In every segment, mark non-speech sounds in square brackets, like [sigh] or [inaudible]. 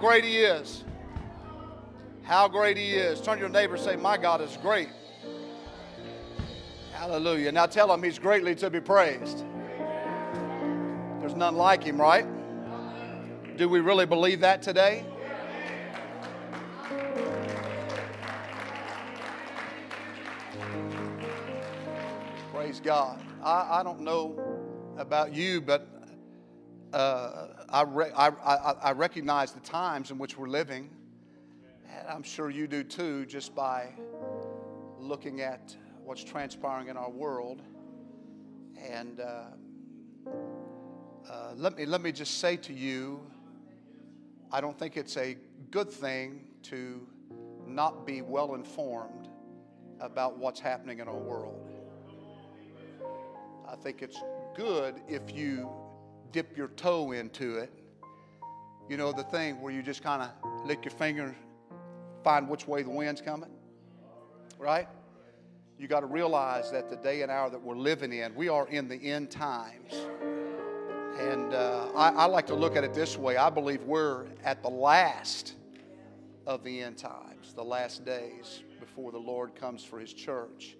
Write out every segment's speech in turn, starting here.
Great he is. How great he is. Turn to your neighbor say, My God is great. Hallelujah. Now tell him he's greatly to be praised. There's none like him, right? Do we really believe that today? Praise God. I, I don't know about you, but uh, I, re- I, I, I recognize the times in which we're living. And I'm sure you do too, just by looking at what's transpiring in our world. And uh, uh, let, me, let me just say to you I don't think it's a good thing to not be well informed about what's happening in our world. I think it's good if you dip your toe into it. You know, the thing where you just kind of lick your finger, find which way the wind's coming, right? You got to realize that the day and hour that we're living in, we are in the end times. And uh, I, I like to look at it this way I believe we're at the last of the end times, the last days before the Lord comes for his church.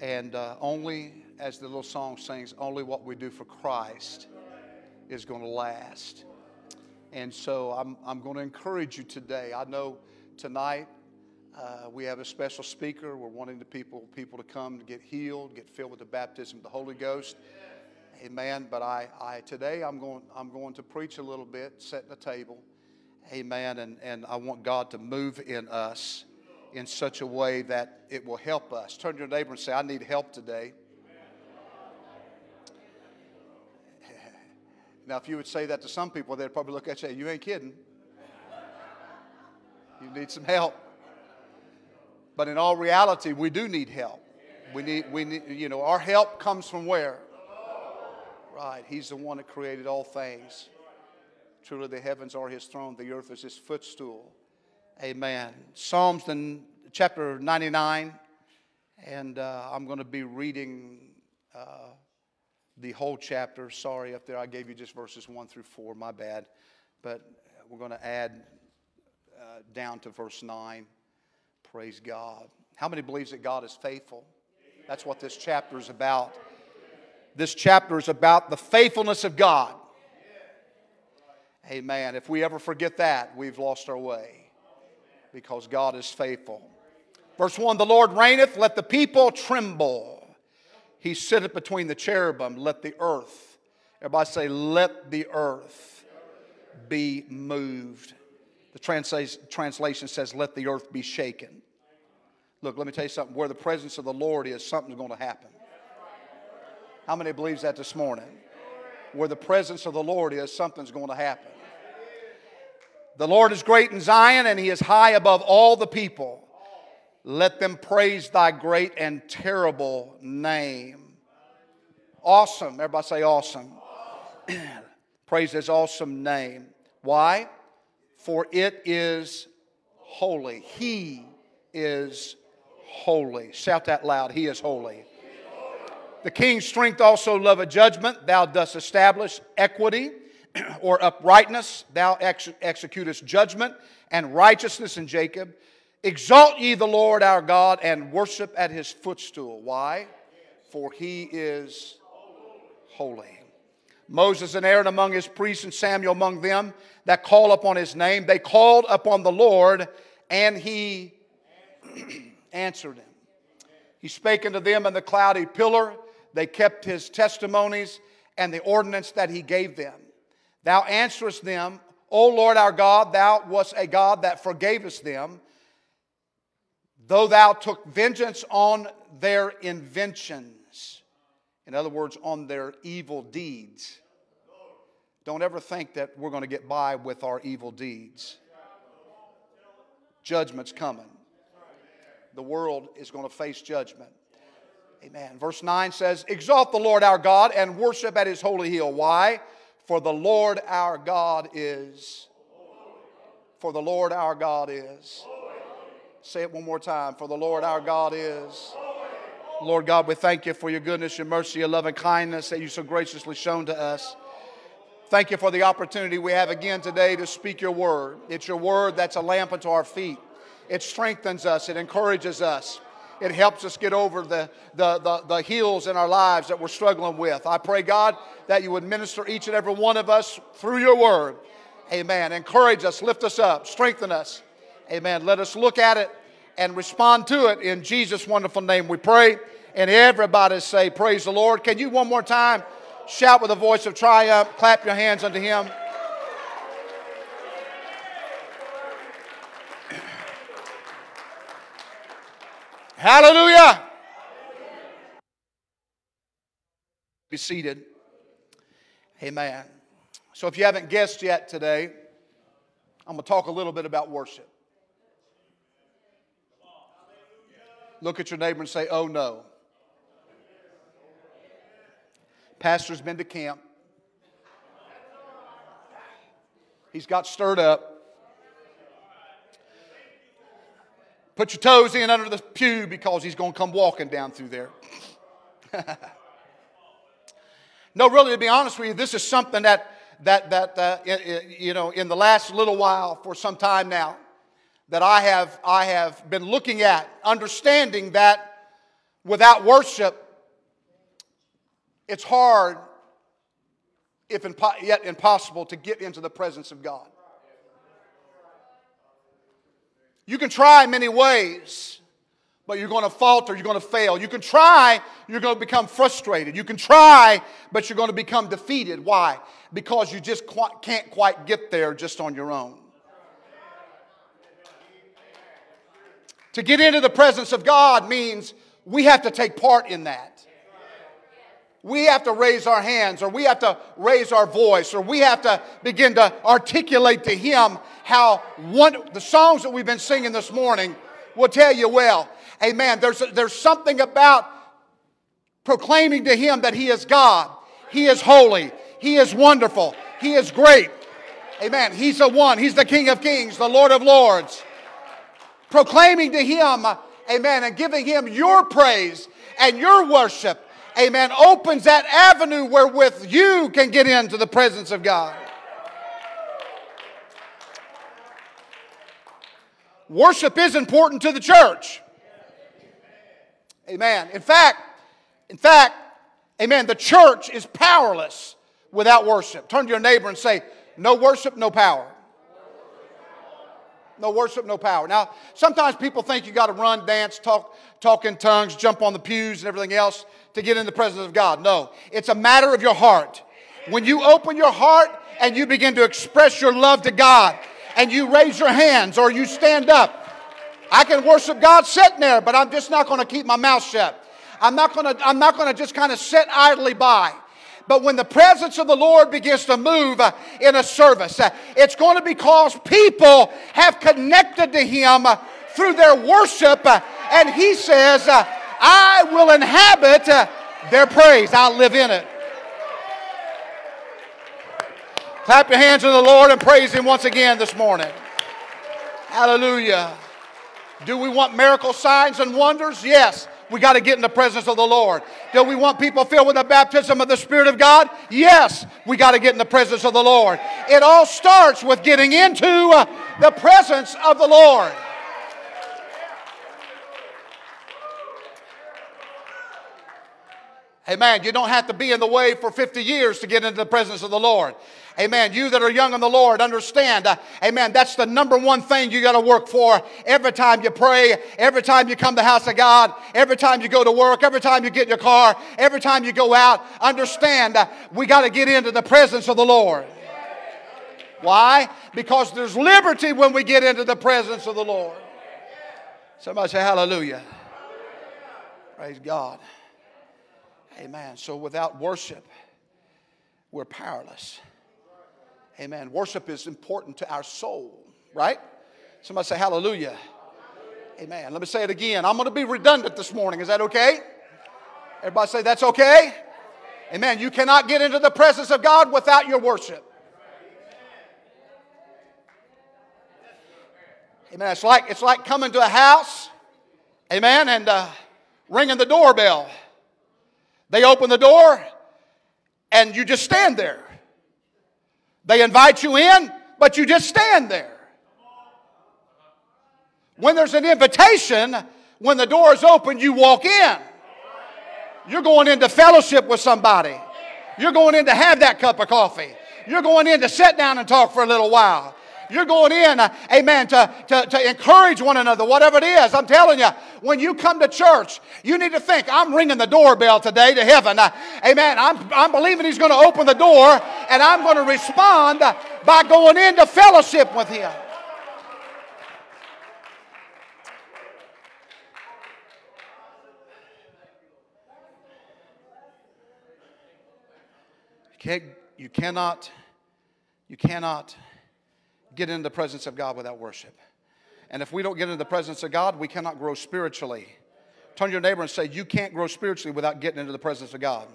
And uh, only, as the little song sings, only what we do for Christ is going to last. And so I'm, I'm going to encourage you today. I know tonight uh, we have a special speaker. We're wanting the people, people to come to get healed, get filled with the baptism of the Holy Ghost. Amen. But I, I today I'm going, I'm going to preach a little bit, setting the table. Amen. And, and I want God to move in us in such a way that it will help us. Turn to your neighbor and say, I need help today. Now, if you would say that to some people, they'd probably look at you and say, You ain't kidding. You need some help. But in all reality, we do need help. We need, we need, you know, our help comes from where? Right. He's the one that created all things. Truly, the heavens are his throne, the earth is his footstool. Amen. Psalms in chapter 99, and uh, I'm going to be reading uh, the whole chapter. Sorry up there I gave you just verses 1 through 4, my bad. But we're going to add uh, down to verse 9. Praise God. How many believes that God is faithful? That's what this chapter is about. This chapter is about the faithfulness of God. Amen. If we ever forget that, we've lost our way because God is faithful. Verse 1 The Lord reigneth, let the people tremble. He sitteth between the cherubim, let the earth, everybody say, let the earth be moved. The translation says, let the earth be shaken. Look, let me tell you something. Where the presence of the Lord is, something's going to happen. How many believes that this morning? Where the presence of the Lord is, something's going to happen. The Lord is great in Zion, and he is high above all the people. Let them praise thy great and terrible name. Awesome. Everybody say awesome. [clears throat] praise his awesome name. Why? For it is holy. He is holy. Shout that loud. He is holy. The king's strength also loveth judgment. Thou dost establish equity [clears throat] or uprightness. Thou ex- executest judgment and righteousness in Jacob. Exalt ye the Lord our God and worship at his footstool. Why? For he is holy. Moses and Aaron among his priests and Samuel among them that call upon his name. They called upon the Lord and he [clears throat] answered them. He spake unto them in the cloudy pillar. They kept his testimonies and the ordinance that he gave them. Thou answerest them, O Lord our God, thou wast a God that forgavest them, though thou took vengeance on their inventions. In other words, on their evil deeds. Don't ever think that we're going to get by with our evil deeds. Judgment's coming. The world is going to face judgment. Amen. Verse 9 says, Exalt the Lord our God and worship at his holy hill. Why? For the Lord our God is. For the Lord our God is. Say it one more time. For the Lord our God is. Lord God, we thank you for your goodness, your mercy, your love and kindness that you so graciously shown to us. Thank you for the opportunity we have again today to speak your word. It's your word that's a lamp unto our feet. It strengthens us, it encourages us, it helps us get over the, the, the, the hills in our lives that we're struggling with. I pray, God, that you would minister each and every one of us through your word. Amen. Encourage us, lift us up, strengthen us. Amen. Let us look at it and respond to it in Jesus' wonderful name. We pray. And everybody say, Praise the Lord. Can you one more time? Shout with a voice of triumph. Clap your hands unto him. [clears throat] Hallelujah. Be seated. Amen. So, if you haven't guessed yet today, I'm going to talk a little bit about worship. Look at your neighbor and say, Oh no. Pastor's been to camp. He's got stirred up. Put your toes in under the pew because he's going to come walking down through there. [laughs] no, really, to be honest with you, this is something that that that uh, you know in the last little while for some time now that I have I have been looking at, understanding that without worship it's hard, if impo- yet impossible, to get into the presence of God. You can try many ways, but you're going to falter, you're going to fail. You can try, you're going to become frustrated. You can try, but you're going to become defeated. Why? Because you just can't quite get there just on your own. To get into the presence of God means we have to take part in that. We have to raise our hands or we have to raise our voice or we have to begin to articulate to him how one the songs that we've been singing this morning will tell you well. Amen. There's there's something about proclaiming to him that he is god. He is holy. He is wonderful. He is great. Amen. He's the one. He's the king of kings the lord of lords proclaiming to him amen and giving him your praise and your worship amen, opens that avenue wherewith you can get into the presence of God. Worship is important to the church. Amen. In fact, in fact, amen, the church is powerless without worship. Turn to your neighbor and say, no worship, no power. No worship, no power. Now, sometimes people think you got to run, dance, talk, talk in tongues, jump on the pews and everything else to get in the presence of God. No, it's a matter of your heart. When you open your heart and you begin to express your love to God and you raise your hands or you stand up, I can worship God sitting there, but I'm just not going to keep my mouth shut. I'm not going to, I'm not going to just kind of sit idly by. But when the presence of the Lord begins to move uh, in a service, uh, it's going to be because people have connected to Him uh, through their worship. And He says, I will inhabit their praise. I'll live in it. Clap your hands to the Lord and praise Him once again this morning. Hallelujah. Do we want miracle signs and wonders? Yes. We got to get in the presence of the Lord. Do we want people filled with the baptism of the Spirit of God? Yes. We got to get in the presence of the Lord. It all starts with getting into the presence of the Lord. Amen. You don't have to be in the way for 50 years to get into the presence of the Lord. Amen. You that are young in the Lord, understand. Uh, amen. That's the number one thing you got to work for every time you pray, every time you come to the house of God, every time you go to work, every time you get in your car, every time you go out. Understand, uh, we got to get into the presence of the Lord. Why? Because there's liberty when we get into the presence of the Lord. Somebody say hallelujah. Praise God. Amen. So without worship, we're powerless. Amen. Worship is important to our soul, right? Somebody say hallelujah. Amen. Let me say it again. I'm going to be redundant this morning. Is that okay? Everybody say that's okay? Amen. You cannot get into the presence of God without your worship. Amen. It's like, it's like coming to a house, amen, and uh, ringing the doorbell. They open the door, and you just stand there. They invite you in, but you just stand there. When there's an invitation, when the door is open, you walk in. You're going into fellowship with somebody. You're going in to have that cup of coffee. You're going in to sit down and talk for a little while. You're going in, uh, amen, to, to, to encourage one another, whatever it is. I'm telling you, when you come to church, you need to think, I'm ringing the doorbell today to heaven. Uh, amen. I'm, I'm believing He's going to open the door, and I'm going to respond by going into fellowship with Him. you cannot, you cannot get into the presence of God without worship. And if we don't get into the presence of God, we cannot grow spiritually. Turn to your neighbor and say, You can't grow spiritually without getting into the presence of God.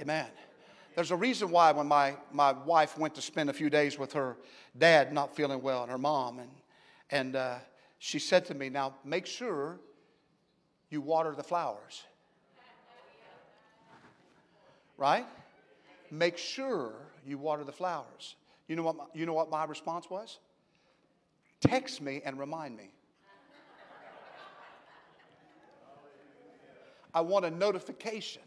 Amen. There's a reason why when my, my wife went to spend a few days with her dad not feeling well and her mom, and, and uh, she said to me, Now make sure you water the flowers right? Make sure you water the flowers. You know what, my, you know what my response was? Text me and remind me. I want a notification.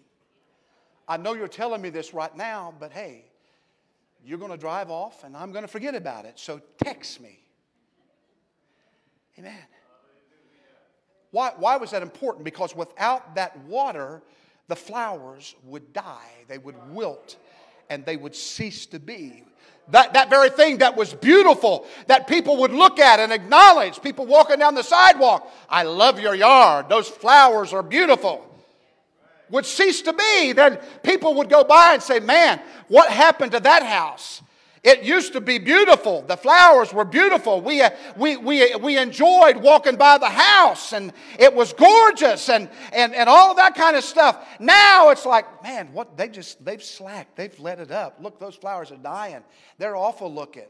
I know you're telling me this right now, but hey, you're going to drive off and I'm going to forget about it. So text me. Amen. Why, why was that important? Because without that water, the flowers would die, they would wilt, and they would cease to be. That, that very thing that was beautiful, that people would look at and acknowledge, people walking down the sidewalk, I love your yard, those flowers are beautiful, would cease to be. Then people would go by and say, Man, what happened to that house? It used to be beautiful. The flowers were beautiful. We, uh, we, we, we enjoyed walking by the house and it was gorgeous and, and, and all of that kind of stuff. Now it's like, man, what they just, they've slacked. They've let it up. Look, those flowers are dying. They're awful looking.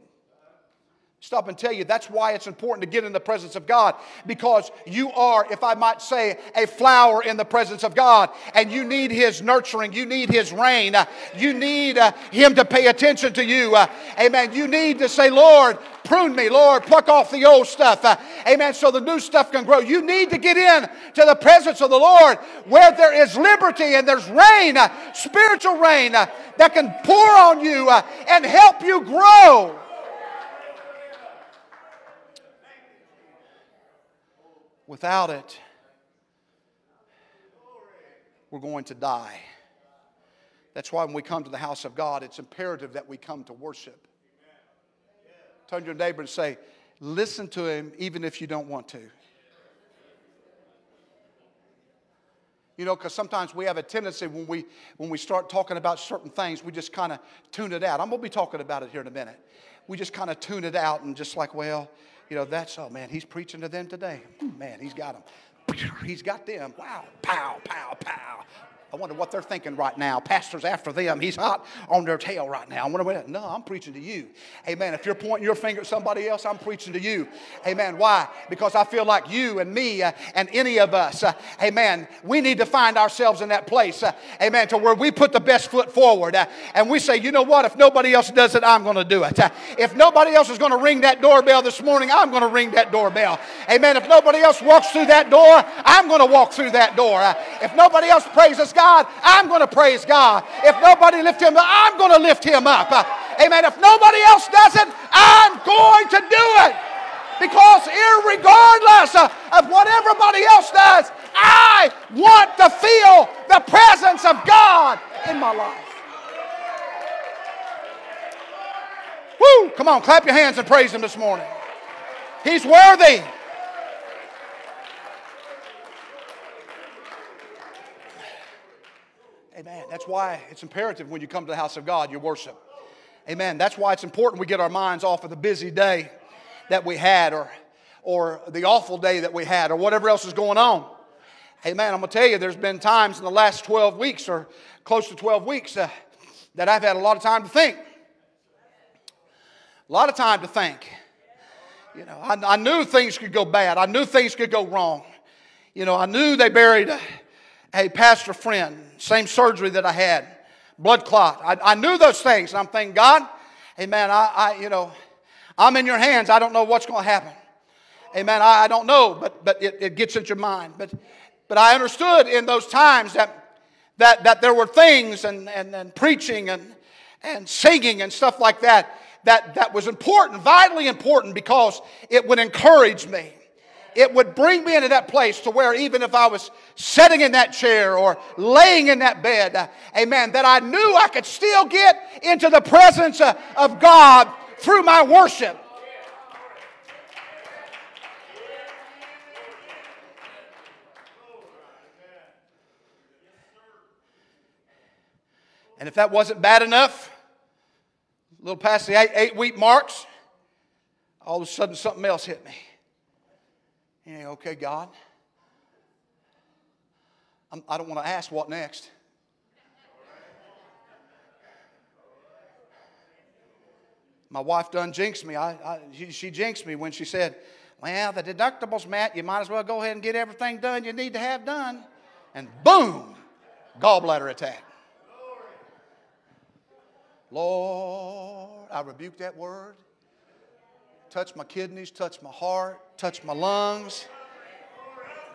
Stop and tell you that's why it's important to get in the presence of God because you are, if I might say, a flower in the presence of God and you need His nurturing, you need His rain, you need uh, Him to pay attention to you. Uh, amen. You need to say, Lord, prune me, Lord, pluck off the old stuff. Uh, amen. So the new stuff can grow. You need to get in to the presence of the Lord where there is liberty and there's rain, spiritual rain that can pour on you and help you grow. Without it, we're going to die. That's why when we come to the house of God, it's imperative that we come to worship. Turn to your neighbor and say, Listen to him even if you don't want to. You know, because sometimes we have a tendency when we when we start talking about certain things, we just kind of tune it out. I'm gonna be talking about it here in a minute. We just kind of tune it out and just like, well, you know, that's, oh man, he's preaching to them today. Hmm, man, he's got them. He's got them. Wow, pow, pow, pow. I wonder what they're thinking right now. Pastor's after them. He's hot on their tail right now. I wonder what. No, I'm preaching to you. Amen. If you're pointing your finger at somebody else, I'm preaching to you. Amen. Why? Because I feel like you and me uh, and any of us, uh, amen, we need to find ourselves in that place, uh, amen, to where we put the best foot forward uh, and we say, you know what? If nobody else does it, I'm going to do it. Uh, if nobody else is going to ring that doorbell this morning, I'm going to ring that doorbell. Amen. If nobody else walks through that door, I'm going to walk through that door. Uh, if nobody else praises God, I'm going to praise God. If nobody lift him up, I'm going to lift him up. Amen. If nobody else does it, I'm going to do it. Because regardless of what everybody else does, I want to feel the presence of God in my life. Woo! Come on, clap your hands and praise Him this morning. He's worthy. That's why it's imperative when you come to the house of God, you worship. Amen. That's why it's important we get our minds off of the busy day that we had or, or the awful day that we had or whatever else is going on. Amen. I'm going to tell you, there's been times in the last 12 weeks or close to 12 weeks uh, that I've had a lot of time to think. A lot of time to think. You know, I, I knew things could go bad. I knew things could go wrong. You know, I knew they buried a, pastor friend, same surgery that I had, blood clot. I, I knew those things. And I'm thinking, God, amen, I, I, you know, I'm in your hands. I don't know what's going to happen. Amen. I, I don't know, but, but it, it gets into your mind. But, but I understood in those times that, that, that there were things and, and, and preaching and, and singing and stuff like that that, that was important, vitally important, because it would encourage me. It would bring me into that place to where even if I was sitting in that chair or laying in that bed, uh, amen, that I knew I could still get into the presence uh, of God through my worship. And if that wasn't bad enough, a little past the eight, eight week marks, all of a sudden something else hit me. Yeah, okay, God. I'm, I do not want to ask what next. My wife done jinxed me. I, I, she, she jinxed me when she said, Well, the deductible's met. You might as well go ahead and get everything done you need to have done. And boom, gallbladder attack. Lord, I rebuke that word. Touch my kidneys, touch my heart, touch my lungs,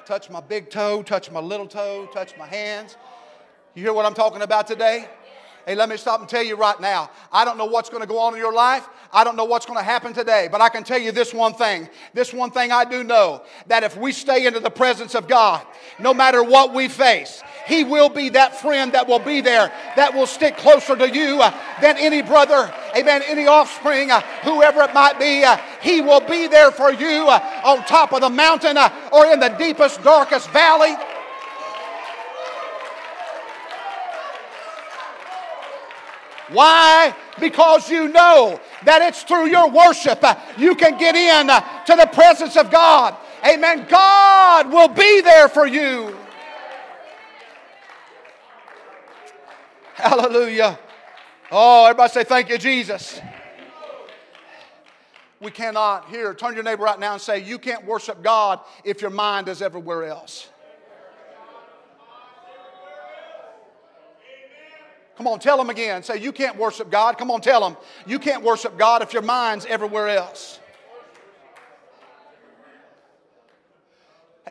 touch my big toe, touch my little toe, touch my hands. You hear what I'm talking about today? Hey, let me stop and tell you right now. I don't know what's going to go on in your life. I don't know what's going to happen today, but I can tell you this one thing. This one thing I do know that if we stay into the presence of God, no matter what we face, He will be that friend that will be there, that will stick closer to you uh, than any brother, amen, any offspring, uh, whoever it might be. Uh, he will be there for you on top of the mountain or in the deepest, darkest valley. Why? Because you know that it's through your worship uh, you can get in uh, to the presence of God. Amen. God will be there for you. Hallelujah. Oh, everybody say, Thank you, Jesus. We cannot, here, turn your neighbor right now and say, You can't worship God if your mind is everywhere else. Come on, tell them again. Say, you can't worship God. Come on, tell them. You can't worship God if your mind's everywhere else.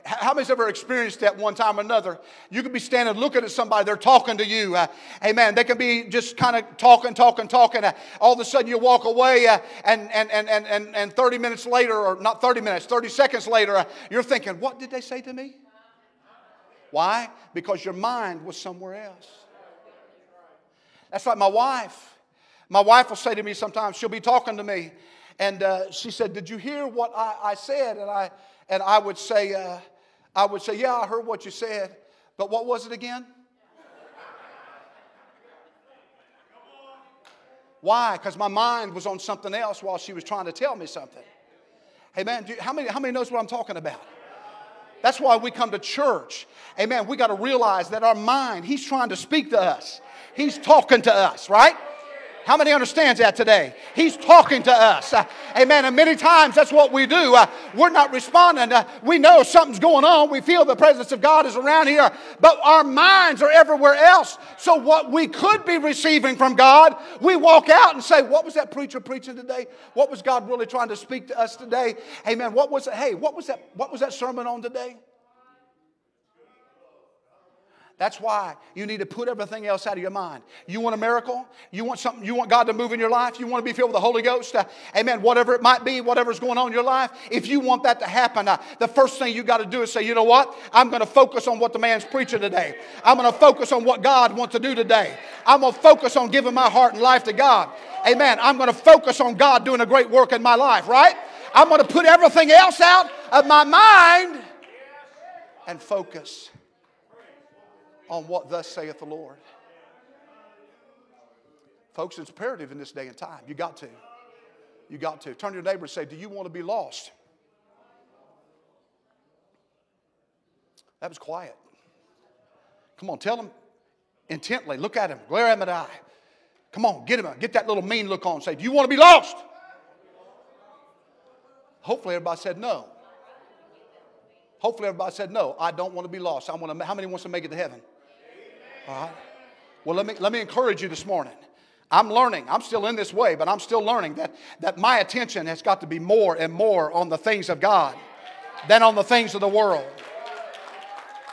How many's ever experienced that one time or another? You could be standing looking at somebody, they're talking to you. Uh, amen. They can be just kind of talking, talking, talking. Uh, all of a sudden you walk away, uh, and, and, and, and, and 30 minutes later, or not 30 minutes, 30 seconds later, uh, you're thinking, what did they say to me? Why? Because your mind was somewhere else. That's like my wife. My wife will say to me sometimes, she'll be talking to me, and uh, she said, Did you hear what I, I, said? And I, and I would say, uh, I would say, Yeah, I heard what you said. But what was it again? Why? Because my mind was on something else while she was trying to tell me something. Hey man, you, how many how many knows what I'm talking about? That's why we come to church. Amen. We got to realize that our mind, He's trying to speak to us. He's talking to us, right? How many understands that today? He's talking to us. Uh, amen. And many times that's what we do. Uh, we're not responding. Uh, we know something's going on. We feel the presence of God is around here, but our minds are everywhere else. So what we could be receiving from God, we walk out and say, "What was that preacher preaching today? What was God really trying to speak to us today?" Amen. What was it? Hey, what was that? What was that sermon on today? That's why you need to put everything else out of your mind. You want a miracle? You want something? You want God to move in your life? You want to be filled with the Holy Ghost? Uh, amen. Whatever it might be, whatever's going on in your life, if you want that to happen, uh, the first thing you got to do is say, you know what? I'm going to focus on what the man's preaching today. I'm going to focus on what God wants to do today. I'm going to focus on giving my heart and life to God. Amen. I'm going to focus on God doing a great work in my life, right? I'm going to put everything else out of my mind and focus on what thus saith the Lord. Folks, it's imperative in this day and time. You got to. You got to. Turn to your neighbor and say, Do you want to be lost? That was quiet. Come on, tell him intently. Look at him. Glare at him in the eye. Come on, get him. Get that little mean look on. Say, Do you want to be lost? Hopefully, everybody said no. Hopefully, everybody said no. I don't want to be lost. I want to. How many wants to make it to heaven? All right. Well, let me let me encourage you this morning. I'm learning. I'm still in this way, but I'm still learning that, that my attention has got to be more and more on the things of God than on the things of the world.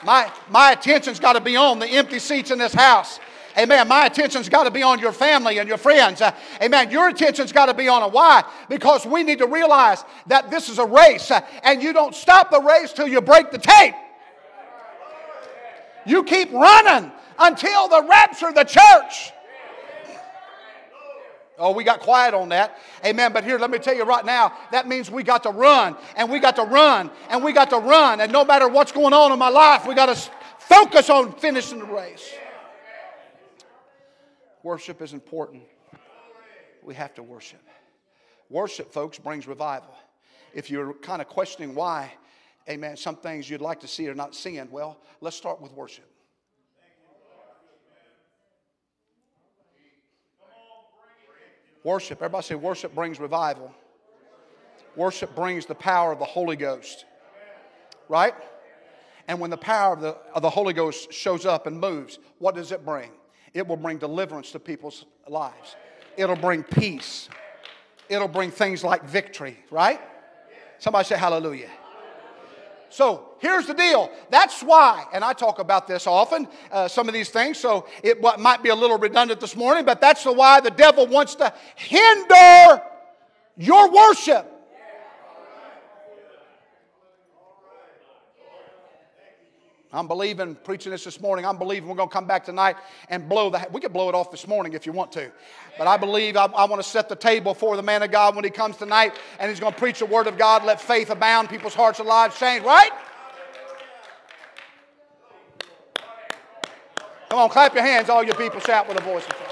My, my attention's got to be on the empty seats in this house. Amen. My attention's got to be on your family and your friends. Uh, amen. Your attention's got to be on it. Why? Because we need to realize that this is a race, uh, and you don't stop the race till you break the tape. You keep running until the rapture of the church. Oh, we got quiet on that. Amen. But here, let me tell you right now, that means we got to run and we got to run and we got to run. And no matter what's going on in my life, we got to focus on finishing the race. Worship is important. We have to worship. Worship, folks, brings revival. If you're kind of questioning why, amen, some things you'd like to see are not seeing, well, let's start with worship. Worship. Everybody say, worship brings revival. Worship brings the power of the Holy Ghost. Right? And when the power of the, of the Holy Ghost shows up and moves, what does it bring? It will bring deliverance to people's lives. It'll bring peace. It'll bring things like victory, right? Somebody say hallelujah. So here's the deal. That's why, and I talk about this often, uh, some of these things, so it might be a little redundant this morning, but that's the why the devil wants to hinder your worship. I'm believing, preaching this this morning, I'm believing we're going to come back tonight and blow the, we could blow it off this morning if you want to. But I believe I, I want to set the table for the man of God when he comes tonight and he's going to preach the word of God, let faith abound, people's hearts and lives change, right? Come on, clap your hands, all you people, shout with a voice of faith.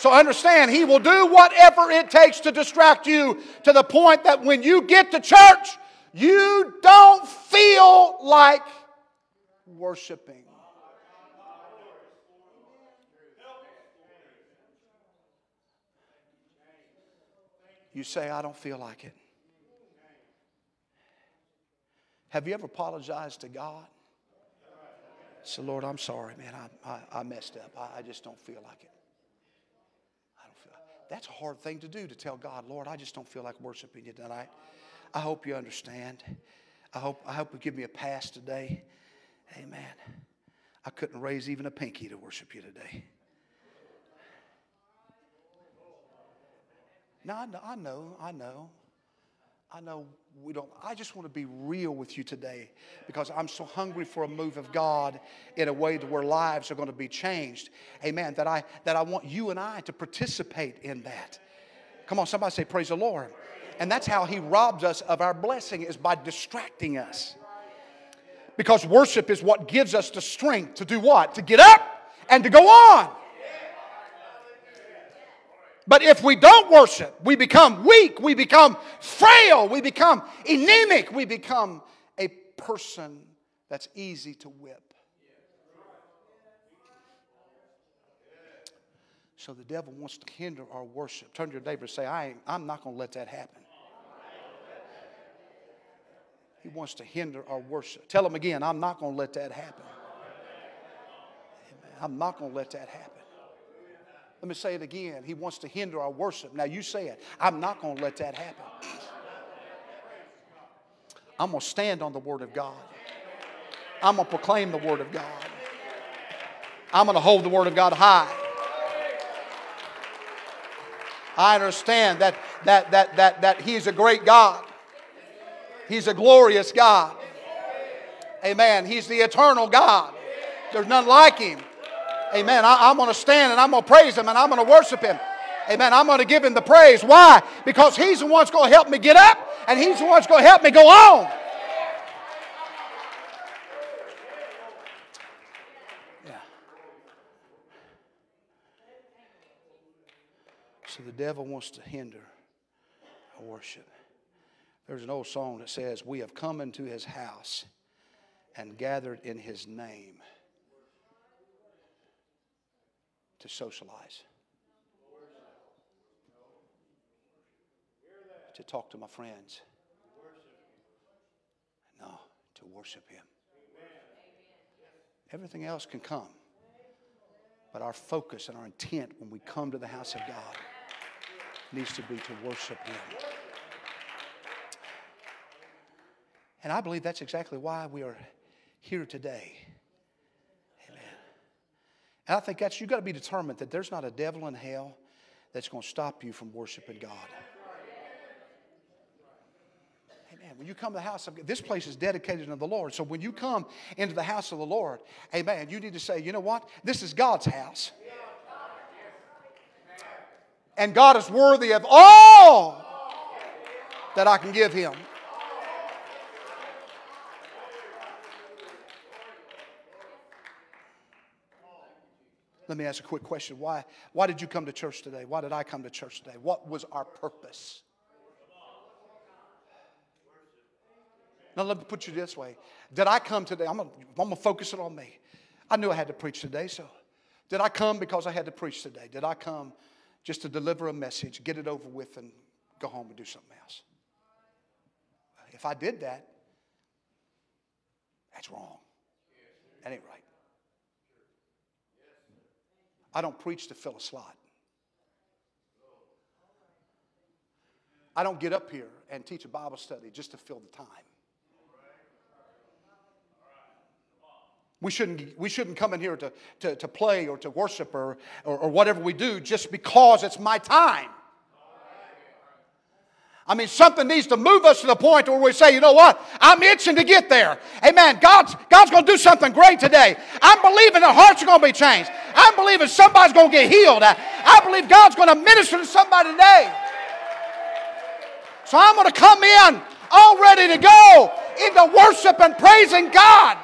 So understand, He will do whatever it takes to distract you to the point that when you get to church, you don't feel like worshiping. You say, I don't feel like it. Have you ever apologized to God? Say, Lord, I'm sorry, man. I, I, I messed up. I, I just don't feel like it. That's a hard thing to do to tell God, Lord, I just don't feel like worshiping you tonight. I hope you understand. I hope, I hope you give me a pass today. Amen. I couldn't raise even a pinky to worship you today. No, I know, I know, I know. I know we don't. I just want to be real with you today because I'm so hungry for a move of God in a way to where lives are going to be changed. Amen. That I that I want you and I to participate in that. Come on, somebody say praise the Lord. And that's how he robs us of our blessing is by distracting us. Because worship is what gives us the strength to do what? To get up and to go on. But if we don't worship, we become weak, we become frail, we become anemic, we become a person that's easy to whip. So the devil wants to hinder our worship. Turn to your neighbor and say, I I'm not going to let that happen. He wants to hinder our worship. Tell him again, I'm not going to let that happen. I'm not going to let that happen. Let me say it again. He wants to hinder our worship. Now you say it. I'm not going to let that happen. I'm going to stand on the Word of God. I'm going to proclaim the Word of God. I'm going to hold the Word of God high. I understand that, that, that, that, that He's a great God. He's a glorious God. Amen. He's the eternal God. There's none like Him. Amen. I, am going to stand and I'm going to praise Him and I'm going to worship Him. Amen. I'm going to give Him the praise. Why? Because He's the one that's going to help me get up and He's the one that's going to help me go on. Yeah. So the devil wants to hinder our worship. There's an old song that says, We have come into his house and gathered in his name to socialize, to talk to my friends. No, to worship him. Everything else can come. But our focus and our intent when we come to the house of God needs to be to worship Him. And I believe that's exactly why we are here today. And I think that's, you've got to be determined that there's not a devil in hell that's going to stop you from worshiping God. Amen. When you come to the house of God, this place is dedicated to the Lord. So when you come into the house of the Lord, amen, you need to say, you know what? This is God's house. And God is worthy of all that I can give him. Let me ask a quick question. Why, why did you come to church today? Why did I come to church today? What was our purpose? Now, let me put you this way. Did I come today? I'm going to focus it on me. I knew I had to preach today, so did I come because I had to preach today? Did I come just to deliver a message, get it over with, and go home and do something else? If I did that, that's wrong. That ain't right. I don't preach to fill a slot. I don't get up here and teach a Bible study just to fill the time. We shouldn't, we shouldn't come in here to, to, to play or to worship or, or, or whatever we do just because it's my time. I mean, something needs to move us to the point where we say, you know what? I'm itching to get there. Amen. God's, God's going to do something great today. I'm believing that hearts are going to be changed. I'm believing somebody's going to get healed. I, I believe God's going to minister to somebody today. So I'm going to come in all ready to go into worship and praising God.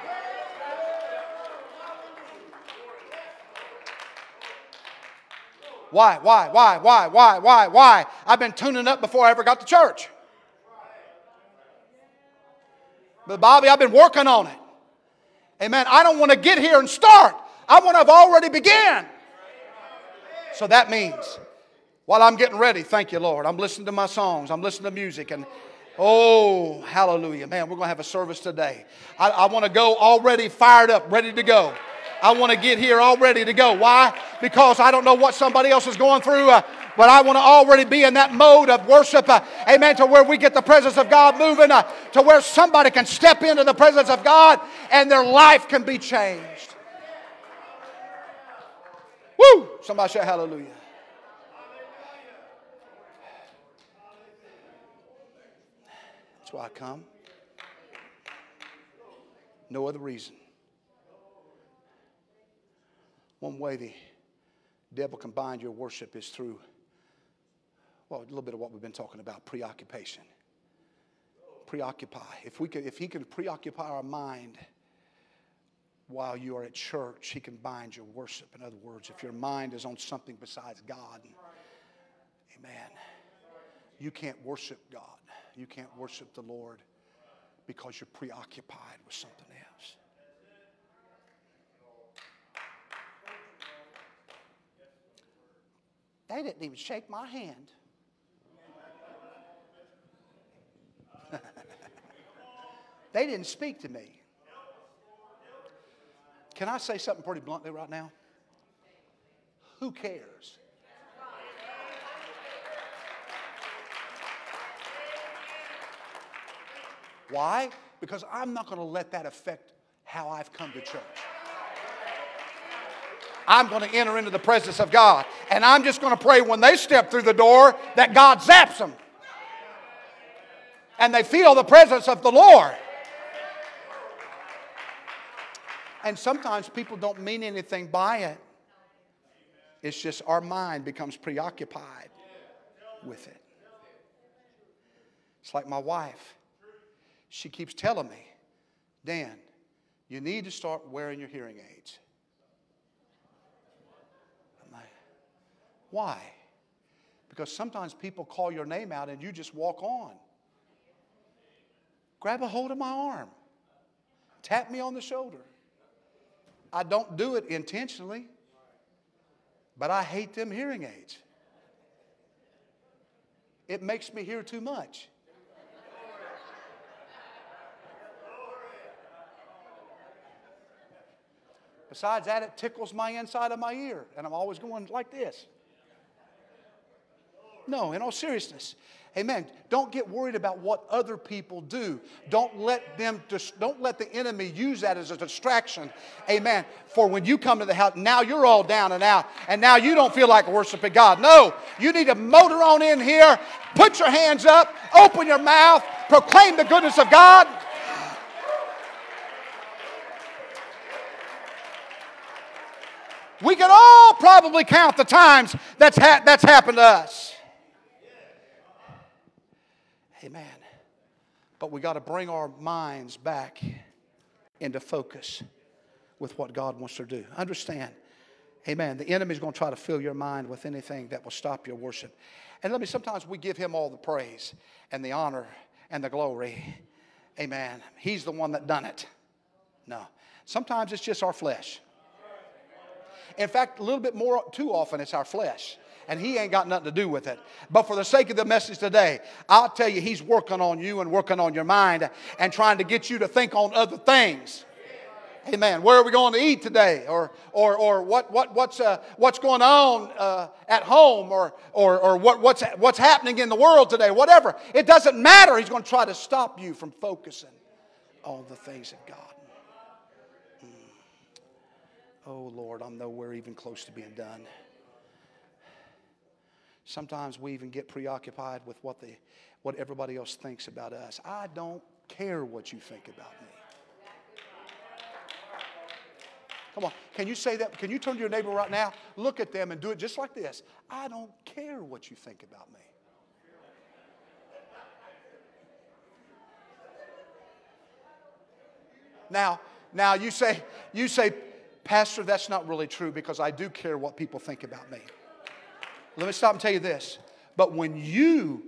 Why, why, why, why, why, why, why? I've been tuning up before I ever got to church. But Bobby, I've been working on it. Amen. I don't want to get here and start. I want to have already began. So that means while I'm getting ready, thank you, Lord. I'm listening to my songs. I'm listening to music and Oh, hallelujah. Man, we're going to have a service today. I, I want to go already fired up, ready to go. I want to get here all ready to go. Why? Because I don't know what somebody else is going through, uh, but I want to already be in that mode of worship. Uh, amen. To where we get the presence of God moving, uh, to where somebody can step into the presence of God and their life can be changed. Woo! Somebody shout hallelujah. That's why I come. No other reason. One way the devil can bind your worship is through, well, a little bit of what we've been talking about preoccupation. Preoccupy. If, we could, if he can preoccupy our mind while you are at church, he can bind your worship. In other words, if your mind is on something besides God, amen, you can't worship God. You can't worship the Lord because you're preoccupied with something else. They didn't even shake my hand. [laughs] they didn't speak to me. Can I say something pretty bluntly right now? Who cares? Why? Because I'm not going to let that affect how I've come to church. I'm going to enter into the presence of God. And I'm just going to pray when they step through the door that God zaps them. And they feel the presence of the Lord. And sometimes people don't mean anything by it. It's just our mind becomes preoccupied with it. It's like my wife. She keeps telling me, Dan, you need to start wearing your hearing aids. I'm like, why? Because sometimes people call your name out and you just walk on. Grab a hold of my arm, tap me on the shoulder. I don't do it intentionally, but I hate them hearing aids. It makes me hear too much. Besides that, it tickles my inside of my ear, and I'm always going like this. No, in all seriousness. Amen. Don't get worried about what other people do. Don't let them don't let the enemy use that as a distraction. Amen. For when you come to the house, now you're all down and out, and now you don't feel like worshiping God. No, you need to motor on in here, put your hands up, open your mouth, proclaim the goodness of God. We can all probably count the times that's, ha- that's happened to us. Amen. But we got to bring our minds back into focus with what God wants to do. Understand, amen. The enemy's going to try to fill your mind with anything that will stop your worship. And let me, sometimes we give him all the praise and the honor and the glory. Amen. He's the one that done it. No. Sometimes it's just our flesh. In fact, a little bit more too often, it's our flesh. And he ain't got nothing to do with it. But for the sake of the message today, I'll tell you, he's working on you and working on your mind and trying to get you to think on other things. Amen. Where are we going to eat today? Or, or, or what, what, what's, uh, what's going on uh, at home? Or, or, or what, what's, what's happening in the world today? Whatever. It doesn't matter. He's going to try to stop you from focusing on the things of God. Oh, Lord, I'm nowhere even close to being done. Sometimes we even get preoccupied with what, the, what everybody else thinks about us. I don't care what you think about me. Come on, can you say that? Can you turn to your neighbor right now? Look at them and do it just like this. I don't care what you think about me. Now, now you say, you say, Pastor, that's not really true because I do care what people think about me. Let me stop and tell you this. But when you,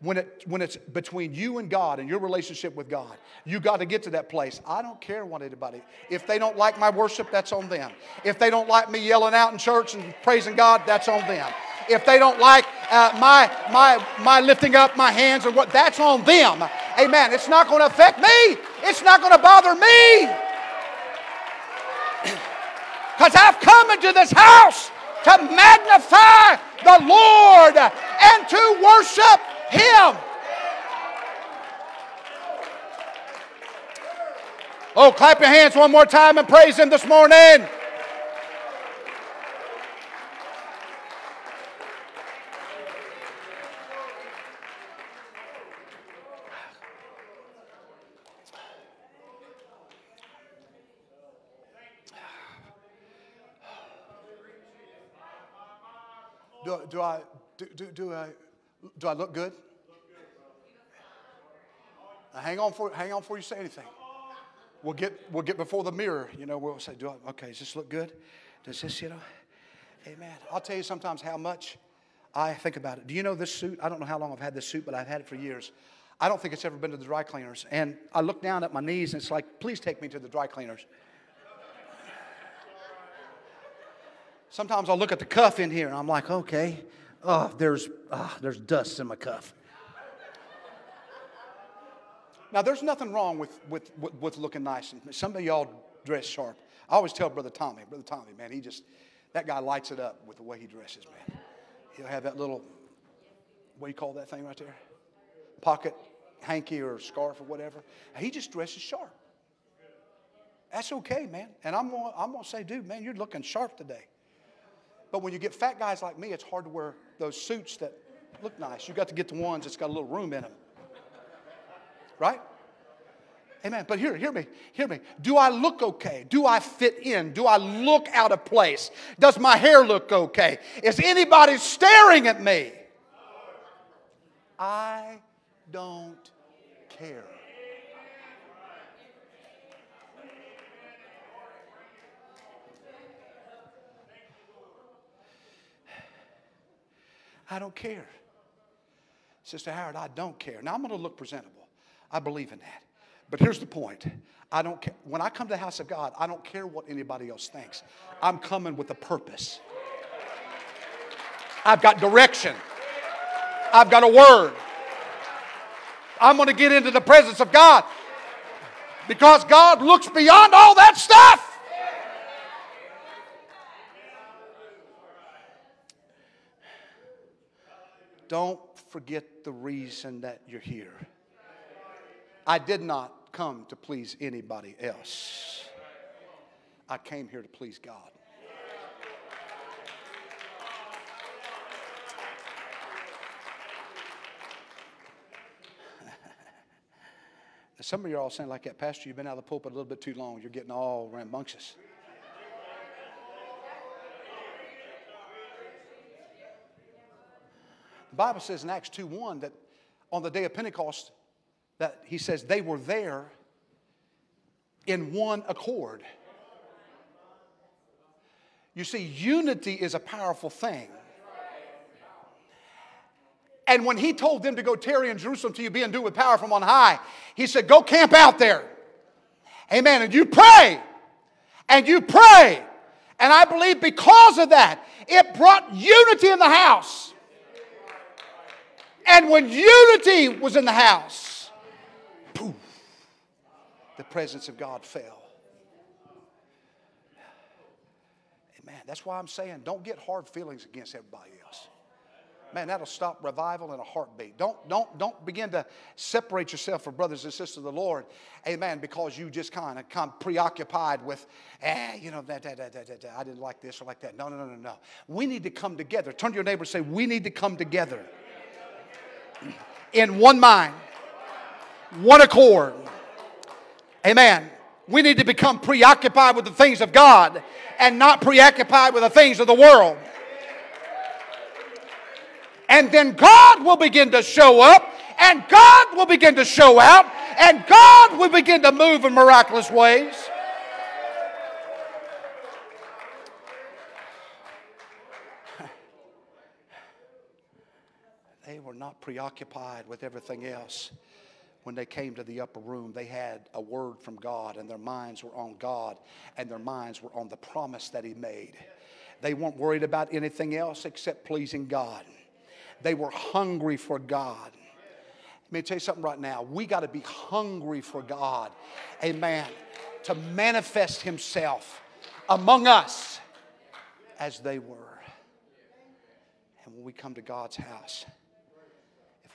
when, it, when it's between you and God and your relationship with God, you got to get to that place. I don't care what anybody, if they don't like my worship, that's on them. If they don't like me yelling out in church and praising God, that's on them. If they don't like uh, my, my, my lifting up my hands and what, that's on them. Amen. It's not going to affect me. It's not going to bother me. [clears throat] Because I've come into this house to magnify the Lord and to worship Him. Oh, clap your hands one more time and praise Him this morning. Do, do I do, do, do I do I look good? Now hang on for hang on before you say anything. We'll get we'll get before the mirror. You know, we'll say, do I, okay, does this look good? Does this, you know? Amen. I'll tell you sometimes how much I think about it. Do you know this suit? I don't know how long I've had this suit, but I've had it for years. I don't think it's ever been to the dry cleaners. And I look down at my knees and it's like, please take me to the dry cleaners. Sometimes I'll look at the cuff in here and I'm like, okay, oh, there's, oh, there's dust in my cuff. Now, there's nothing wrong with, with, with, with looking nice. Some of y'all dress sharp. I always tell Brother Tommy, Brother Tommy, man, he just, that guy lights it up with the way he dresses, man. He'll have that little, what do you call that thing right there? Pocket hanky or scarf or whatever. He just dresses sharp. That's okay, man. And I'm gonna, I'm gonna say, dude, man, you're looking sharp today. But when you get fat guys like me, it's hard to wear those suits that look nice. You got to get the ones that's got a little room in them. Right? Amen. But here, hear me, hear me. Do I look okay? Do I fit in? Do I look out of place? Does my hair look okay? Is anybody staring at me? I don't care. I don't care. Sister Howard, I don't care. Now I'm going to look presentable. I believe in that. But here's the point. I don't care. When I come to the house of God, I don't care what anybody else thinks. I'm coming with a purpose. I've got direction. I've got a word. I'm going to get into the presence of God because God looks beyond all that stuff. Don't forget the reason that you're here. I did not come to please anybody else. I came here to please God. [laughs] Some of you are all saying like that, Pastor, you've been out of the pulpit a little bit too long. You're getting all rambunctious. Bible says in Acts 2 1 that on the day of Pentecost, that he says they were there in one accord. You see, unity is a powerful thing. And when he told them to go tarry in Jerusalem till you be endued with power from on high, he said, Go camp out there. Amen. And you pray. And you pray. And I believe because of that, it brought unity in the house. And when unity was in the house, poof, the presence of God fell. Amen. That's why I'm saying don't get hard feelings against everybody else. Man, that'll stop revival in a heartbeat. Don't, don't, don't begin to separate yourself from brothers and sisters of the Lord, amen, because you just kind of come preoccupied with, eh, you know, that, that, that, that, that, I didn't like this or like that. No, no, no, no, no. We need to come together. Turn to your neighbor and say, We need to come together in one mind, one accord. Amen. We need to become preoccupied with the things of God and not preoccupied with the things of the world. And then God will begin to show up, and God will begin to show out, and God will begin to move in miraculous ways. Not preoccupied with everything else. When they came to the upper room, they had a word from God, and their minds were on God, and their minds were on the promise that He made. They weren't worried about anything else except pleasing God. They were hungry for God. Let me tell you something right now. We got to be hungry for God. Amen. To manifest Himself among us as they were. And when we come to God's house,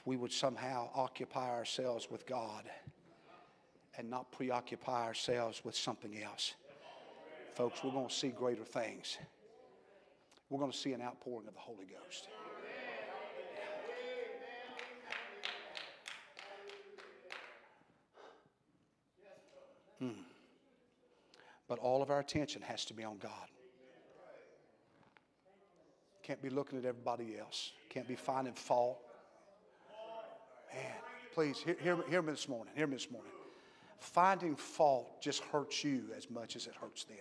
we would somehow occupy ourselves with God and not preoccupy ourselves with something else, folks, we're going to see greater things. We're going to see an outpouring of the Holy Ghost. Hmm. But all of our attention has to be on God. Can't be looking at everybody else. Can't be finding fault. Man, please hear, hear, hear me this morning. Hear me this morning. Finding fault just hurts you as much as it hurts them.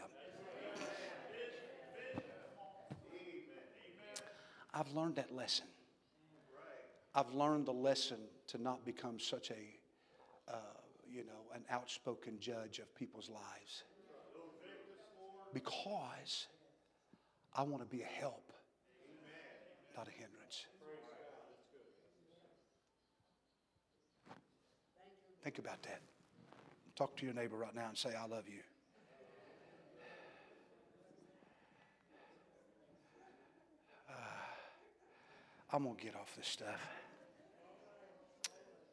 I've learned that lesson. I've learned the lesson to not become such a uh, you know, an outspoken judge of people's lives. Because I want to be a help, not a hindrance. Think about that. Talk to your neighbor right now and say, I love you. Uh, I'm going to get off this stuff.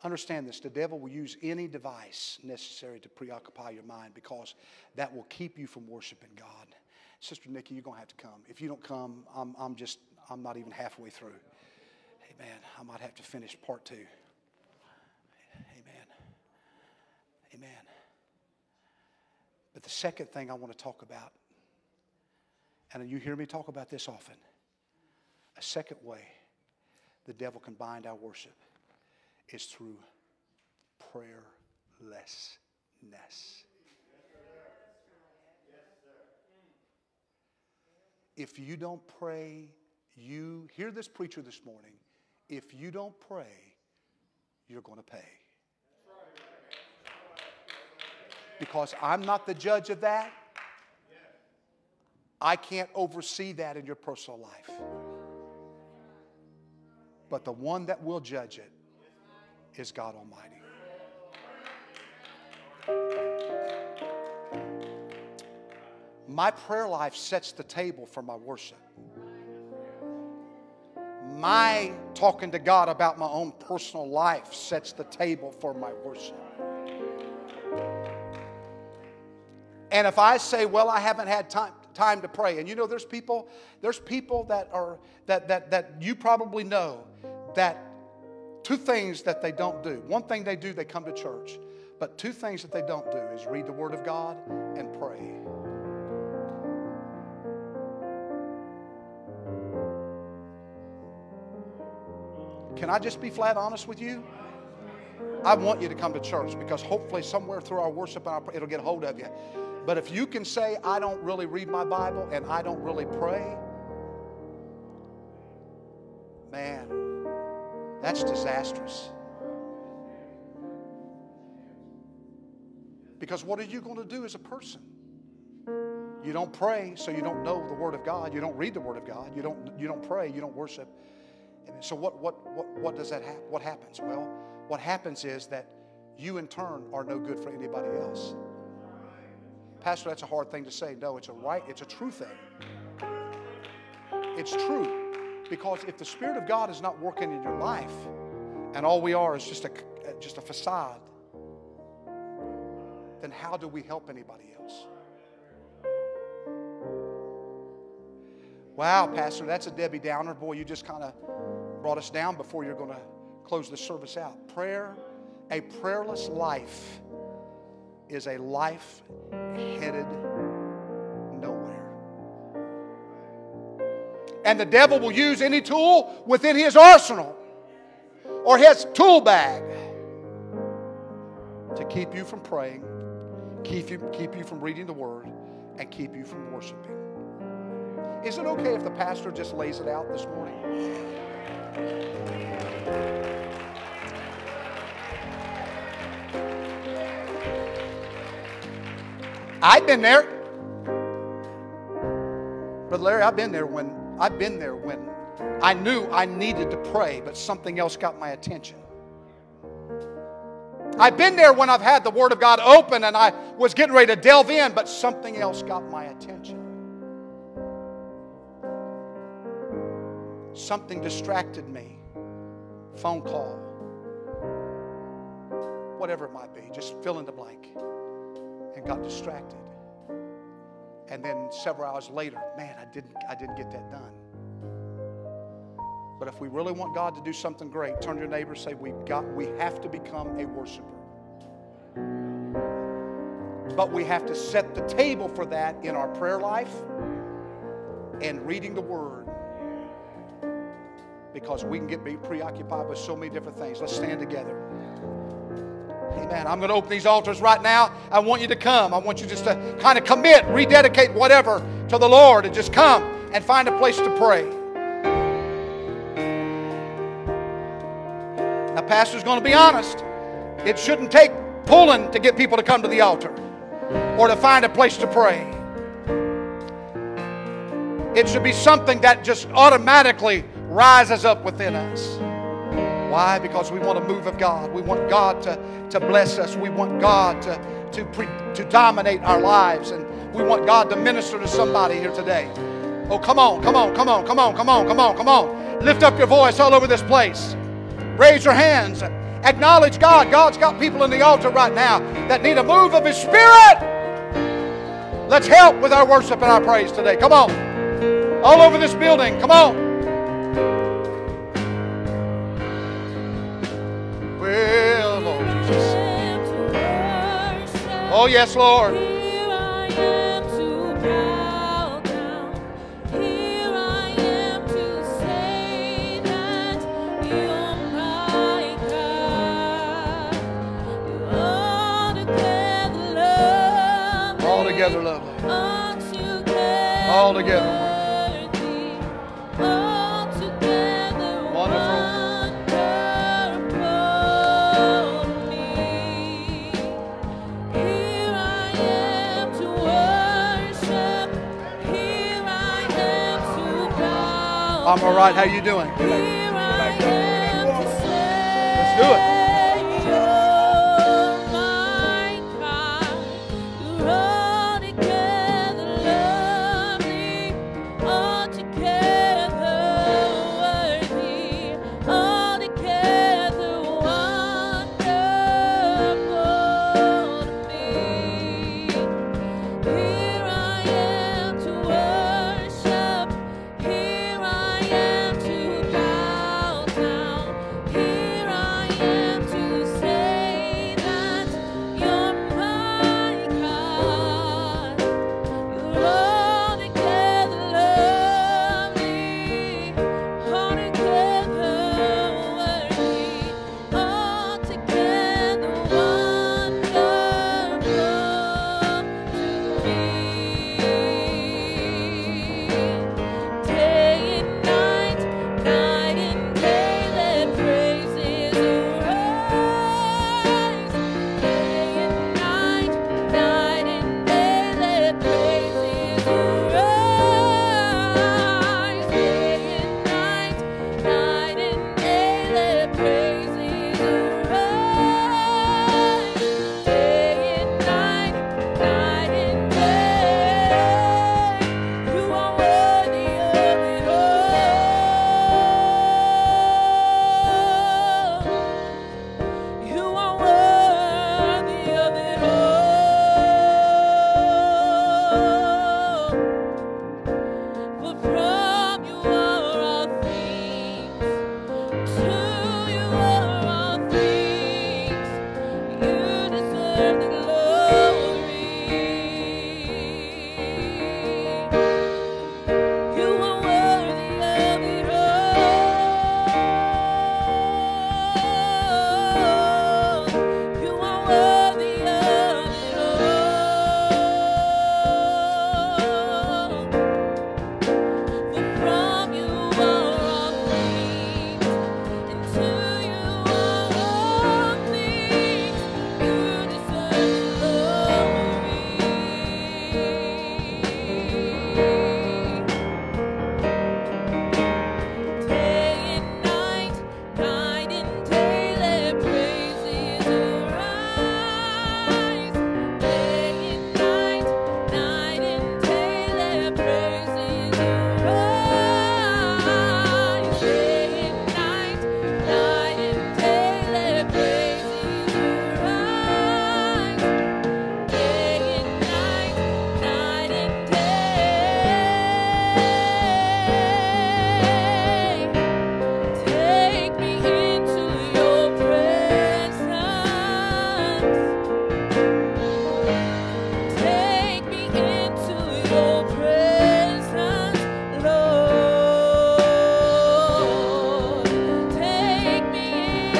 Understand this the devil will use any device necessary to preoccupy your mind because that will keep you from worshiping God. Sister Nikki, you're going to have to come. If you don't come, I'm, I'm just, I'm not even halfway through. Hey, man, I might have to finish part two. Amen. Amen. But the second thing I want to talk about, and you hear me talk about this often, a second way the devil can bind our worship is through prayerlessness. If you don't pray you hear this preacher this morning, if you don't pray, you're going to pay. Because I'm not the judge of that. I can't oversee that in your personal life. But the one that will judge it is God Almighty. My prayer life sets the table for my worship. My talking to God about my own personal life sets the table for my worship. And if I say, well, I haven't had time, time to pray, and you know, there's people, there's people that are that that that you probably know that two things that they don't do. One thing they do, they come to church. But two things that they don't do is read the Word of God and pray. Can I just be flat honest with you? I want you to come to church because hopefully somewhere through our worship and our, it'll get a hold of you. But if you can say, I don't really read my Bible and I don't really pray, man, that's disastrous. Because what are you going to do as a person? You don't pray, so you don't know the Word of God. You don't read the Word of God. You don't, you don't pray. You don't worship. And so what, what, what, what does that happen? What happens? Well, what happens is that you in turn are no good for anybody else. Pastor, that's a hard thing to say. No, it's a right, it's a true thing. It's true. Because if the Spirit of God is not working in your life, and all we are is just a, just a facade, then how do we help anybody else? Wow, Pastor, that's a Debbie Downer. Boy, you just kind of brought us down before you're going to close the service out. Prayer, a prayerless life is a life headed nowhere. And the devil will use any tool within his arsenal or his tool bag to keep you from praying, keep you, keep you from reading the word, and keep you from worshiping. Is it okay if the pastor just lays it out this morning? I've been there. Brother Larry, I've been there when I've been there when I knew I needed to pray, but something else got my attention. I've been there when I've had the Word of God open and I was getting ready to delve in, but something else got my attention. Something distracted me. Phone call. Whatever it might be, just fill in the blank and got distracted. And then several hours later, man, I didn't, I didn't get that done. But if we really want God to do something great, turn to your neighbor and say, We've got, we have to become a worshiper. But we have to set the table for that in our prayer life and reading the Word because we can get preoccupied with so many different things. Let's stand together. Amen. I'm going to open these altars right now. I want you to come. I want you just to kind of commit, rededicate whatever to the Lord and just come and find a place to pray. Now, Pastor's going to be honest. It shouldn't take pulling to get people to come to the altar or to find a place to pray. It should be something that just automatically rises up within us. Why? Because we want a move of God. We want God to, to bless us. We want God to, to, pre, to dominate our lives. And we want God to minister to somebody here today. Oh, come on, come on, come on, come on, come on, come on, come on. Lift up your voice all over this place. Raise your hands. Acknowledge God. God's got people in the altar right now that need a move of His Spirit. Let's help with our worship and our praise today. Come on. All over this building. Come on. Well, Lord Jesus. Oh, yes, Lord. Altogether lovely. Altogether worthy. I'm all right. How you doing? Let's do it.